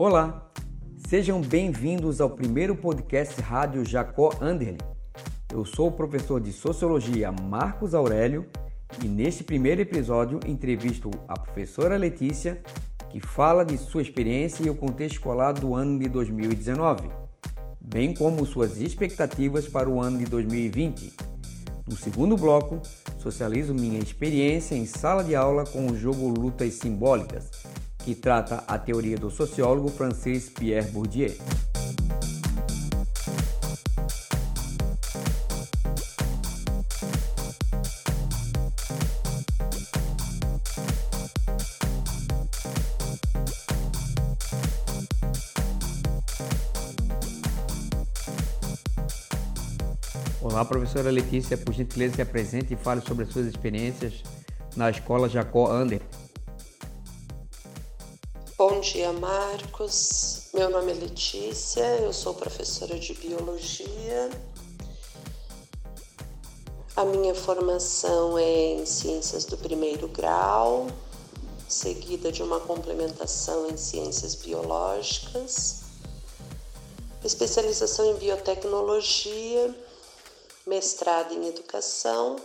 Olá, sejam bem-vindos ao primeiro podcast Rádio Jacó Anderle. Eu sou o professor de Sociologia Marcos Aurélio e neste primeiro episódio entrevisto a professora Letícia, que fala de sua experiência e o contexto escolar do ano de 2019, bem como suas expectativas para o ano de 2020. No segundo bloco, socializo minha experiência em sala de aula com o jogo Lutas Simbólicas, que trata a teoria do sociólogo francês Pierre Bourdieu. Olá, professora Letícia, por gentileza se apresente e fale sobre as suas experiências na escola Jacó Ander. Dia, Marcos. Meu nome é Letícia, eu sou professora de biologia. A minha formação é em ciências do primeiro grau, seguida de uma complementação em ciências biológicas, especialização em biotecnologia, mestrado em educação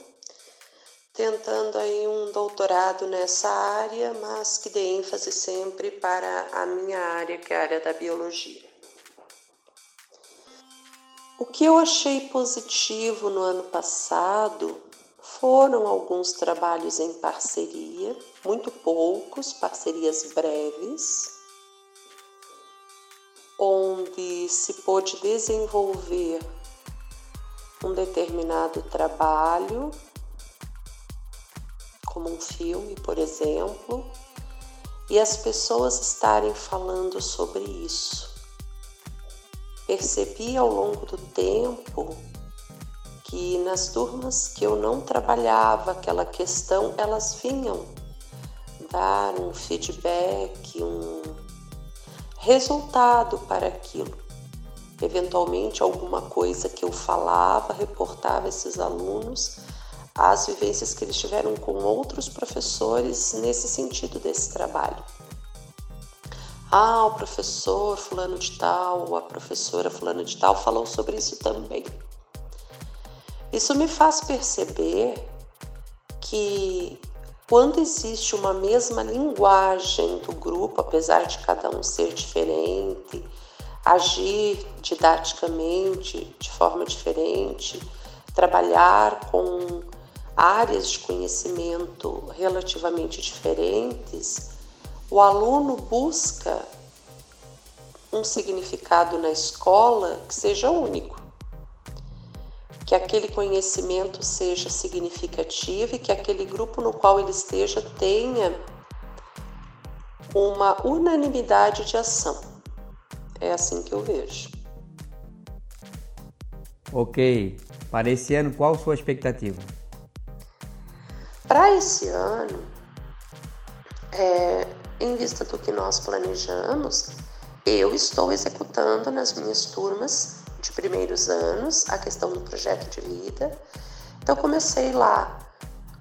tentando aí um doutorado nessa área, mas que dê ênfase sempre para a minha área, que é a área da biologia. O que eu achei positivo no ano passado foram alguns trabalhos em parceria, muito poucos, parcerias breves, onde se pôde desenvolver um determinado trabalho como um filme, por exemplo, e as pessoas estarem falando sobre isso. Percebi ao longo do tempo que nas turmas que eu não trabalhava aquela questão, elas vinham dar um feedback, um resultado para aquilo. Eventualmente, alguma coisa que eu falava, reportava esses alunos as vivências que eles tiveram com outros professores nesse sentido desse trabalho. Ah, o professor fulano de tal, ou a professora fulano de tal falou sobre isso também. Isso me faz perceber que quando existe uma mesma linguagem do grupo, apesar de cada um ser diferente, agir didaticamente de forma diferente, trabalhar com áreas de conhecimento relativamente diferentes, o aluno busca um significado na escola que seja único, que aquele conhecimento seja significativo e que aquele grupo no qual ele esteja tenha uma unanimidade de ação. É assim que eu vejo. Ok. Para esse ano, qual sua expectativa? Para esse ano, é, em vista do que nós planejamos, eu estou executando nas minhas turmas de primeiros anos a questão do projeto de vida. Então, comecei lá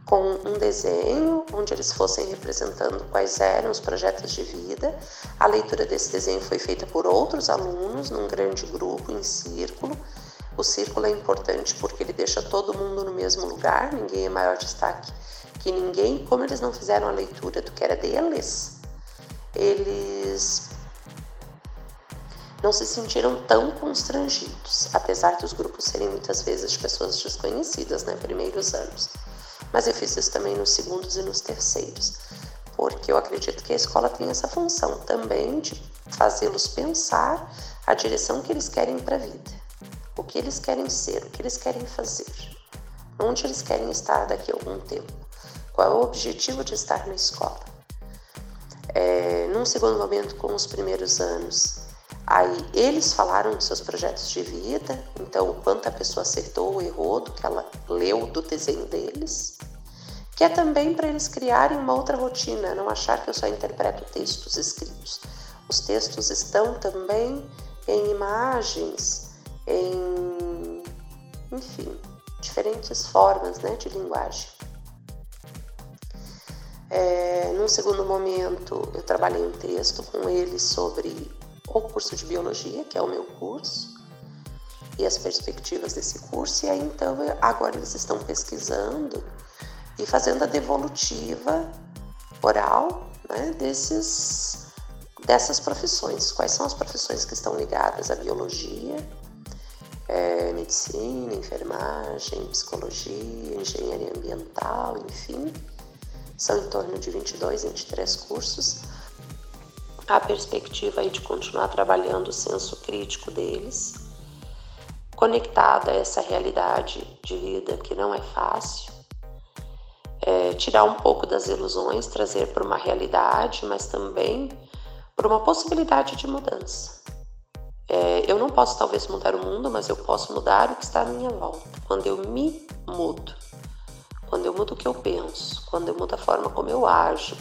com um desenho onde eles fossem representando quais eram os projetos de vida. A leitura desse desenho foi feita por outros alunos num grande grupo, em círculo. O círculo é importante porque ele deixa todo mundo no mesmo lugar, ninguém é maior destaque que ninguém, como eles não fizeram a leitura do que era deles, eles não se sentiram tão constrangidos, apesar dos grupos serem muitas vezes de pessoas desconhecidas, né, primeiros anos. Mas eu fiz isso também nos segundos e nos terceiros, porque eu acredito que a escola tem essa função também de fazê-los pensar a direção que eles querem para a vida, que eles querem ser, o que eles querem fazer, onde eles querem estar daqui a algum tempo. Qual é o objetivo de estar na escola? É, num segundo momento, com os primeiros anos, aí eles falaram dos seus projetos de vida, então o quanto a pessoa acertou ou errou do que ela leu do desenho deles, que é também para eles criarem uma outra rotina, não achar que eu só interpreto textos escritos. Os textos estão também em imagens, em, enfim, diferentes formas né, de linguagem. É, num segundo momento, eu trabalhei um texto com ele sobre o curso de biologia, que é o meu curso, e as perspectivas desse curso, e aí então agora eles estão pesquisando e fazendo a devolutiva oral né, desses, dessas profissões. Quais são as profissões que estão ligadas à biologia, é, medicina, enfermagem, psicologia, engenharia ambiental, enfim. São em torno de 22, 23 cursos. A perspectiva aí de continuar trabalhando o senso crítico deles, conectada a essa realidade de vida que não é fácil, é, tirar um pouco das ilusões, trazer para uma realidade, mas também para uma possibilidade de mudança. É, eu não posso talvez mudar o mundo, mas eu posso mudar o que está à minha volta. Quando eu me mudo, quando eu mudo o que eu penso, quando eu mudo a forma como eu ajo,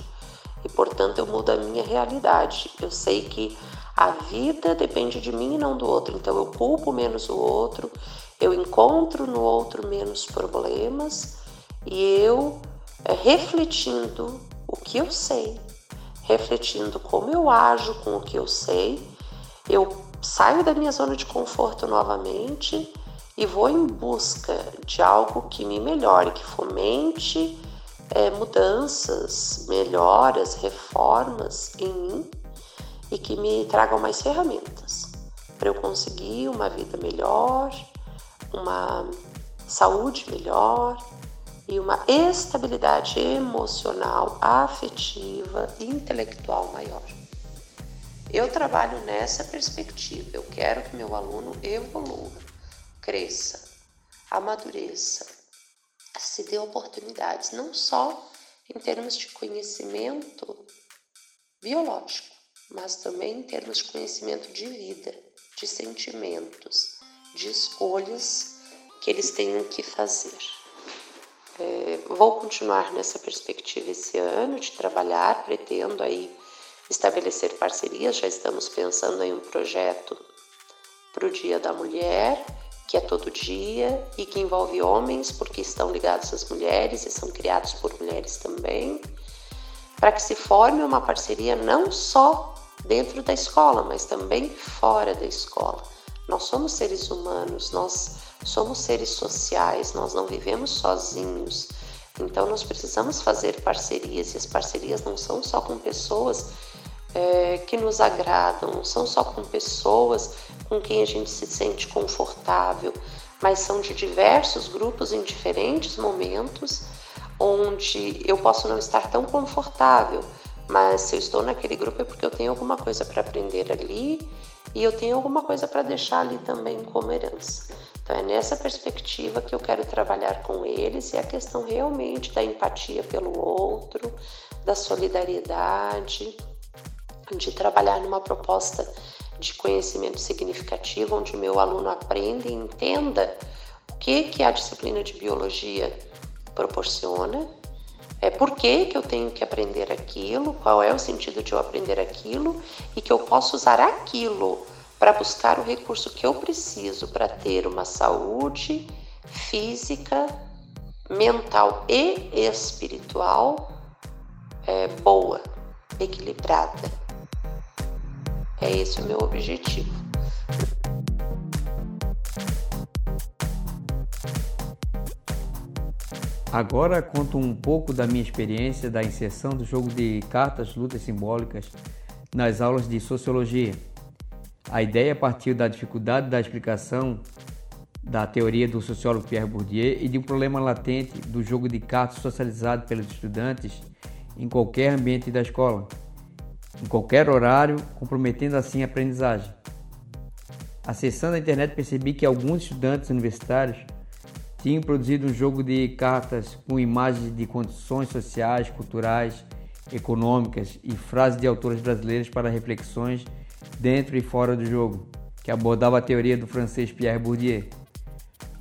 e portanto eu mudo a minha realidade. Eu sei que a vida depende de mim e não do outro, então eu culpo menos o outro, eu encontro no outro menos problemas e eu é, refletindo o que eu sei, refletindo como eu ajo com o que eu sei, eu saio da minha zona de conforto novamente e vou em busca de algo que me melhore, que fomente é, mudanças, melhoras, reformas em mim e que me tragam mais ferramentas para eu conseguir uma vida melhor, uma saúde melhor e uma estabilidade emocional, afetiva e intelectual maior. Eu trabalho nessa perspectiva. Eu quero que meu aluno evolua, cresça, amadureça, se dê oportunidades, não só em termos de conhecimento biológico, mas também em termos de conhecimento de vida, de sentimentos, de escolhas que eles tenham que fazer. É, vou continuar nessa perspectiva esse ano de trabalhar, pretendo aí estabelecer parcerias, já estamos pensando em um projeto para o Dia da Mulher, que é todo dia e que envolve homens, porque estão ligados às mulheres e são criados por mulheres também, para que se forme uma parceria não só dentro da escola, mas também fora da escola. Nós somos seres humanos, nós somos seres sociais, nós não vivemos sozinhos. Então nós precisamos fazer parcerias e as parcerias não são só com pessoas é, que nos agradam, são só com pessoas com quem a gente se sente confortável, mas são de diversos grupos em diferentes momentos onde eu posso não estar tão confortável, mas se eu estou naquele grupo é porque eu tenho alguma coisa para aprender ali e eu tenho alguma coisa para deixar ali também como herança. Então é nessa perspectiva que eu quero trabalhar com eles e a questão realmente da empatia pelo outro, da solidariedade de trabalhar numa proposta de conhecimento significativo, onde o meu aluno aprenda e entenda o que, que a disciplina de biologia proporciona, é por que, que eu tenho que aprender aquilo, qual é o sentido de eu aprender aquilo e que eu posso usar aquilo para buscar o recurso que eu preciso para ter uma saúde física, mental e espiritual é, boa, equilibrada. É esse o meu objetivo. Agora conto um pouco da minha experiência da inserção do jogo de cartas lutas simbólicas nas aulas de sociologia. A ideia partiu da dificuldade da explicação da teoria do sociólogo Pierre Bourdieu e de um problema latente do jogo de cartas socializado pelos estudantes em qualquer ambiente da escola em qualquer horário, comprometendo assim a aprendizagem. Acessando a internet, percebi que alguns estudantes universitários tinham produzido um jogo de cartas com imagens de condições sociais, culturais, econômicas e frases de autores brasileiros para reflexões dentro e fora do jogo, que abordava a teoria do francês Pierre Bourdieu.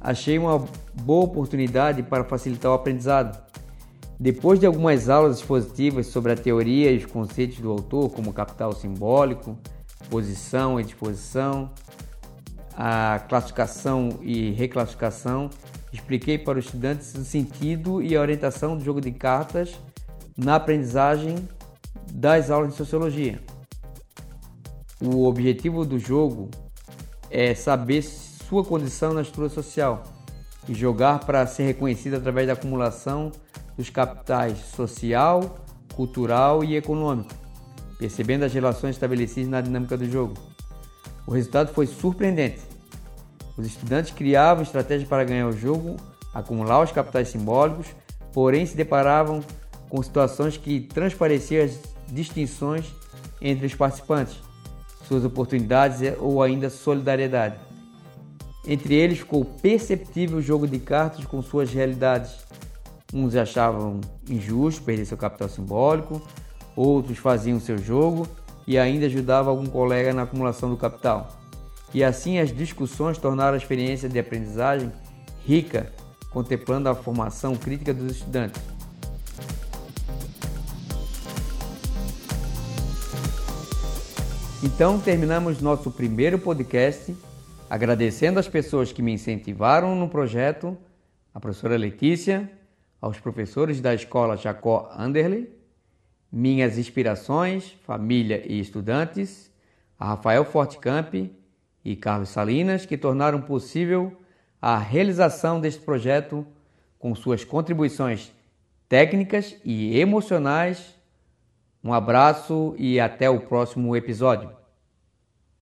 Achei uma boa oportunidade para facilitar o aprendizado, depois de algumas aulas expositivas sobre a teoria e os conceitos do autor, como capital simbólico, posição e disposição, a classificação e reclassificação, expliquei para os estudantes o sentido e a orientação do jogo de cartas na aprendizagem das aulas de sociologia. O objetivo do jogo é saber sua condição na estrutura social e jogar para ser reconhecido através da acumulação dos capitais social, cultural e econômico, percebendo as relações estabelecidas na dinâmica do jogo. O resultado foi surpreendente. Os estudantes criavam estratégias para ganhar o jogo, acumular os capitais simbólicos, porém se deparavam com situações que transpareciam as distinções entre os participantes, suas oportunidades ou ainda solidariedade. Entre eles ficou perceptível o jogo de cartas com suas realidades. Uns achavam injusto perder seu capital simbólico, outros faziam seu jogo e ainda ajudavam algum colega na acumulação do capital. E assim as discussões tornaram a experiência de aprendizagem rica, contemplando a formação crítica dos estudantes. Então terminamos nosso primeiro podcast agradecendo as pessoas que me incentivaram no projeto, a professora Letícia, aos professores da escola Jacó Anderley, minhas inspirações, família e estudantes, a Rafael Fortcamp e Carlos Salinas, que tornaram possível a realização deste projeto com suas contribuições técnicas e emocionais um abraço e até o próximo episódio.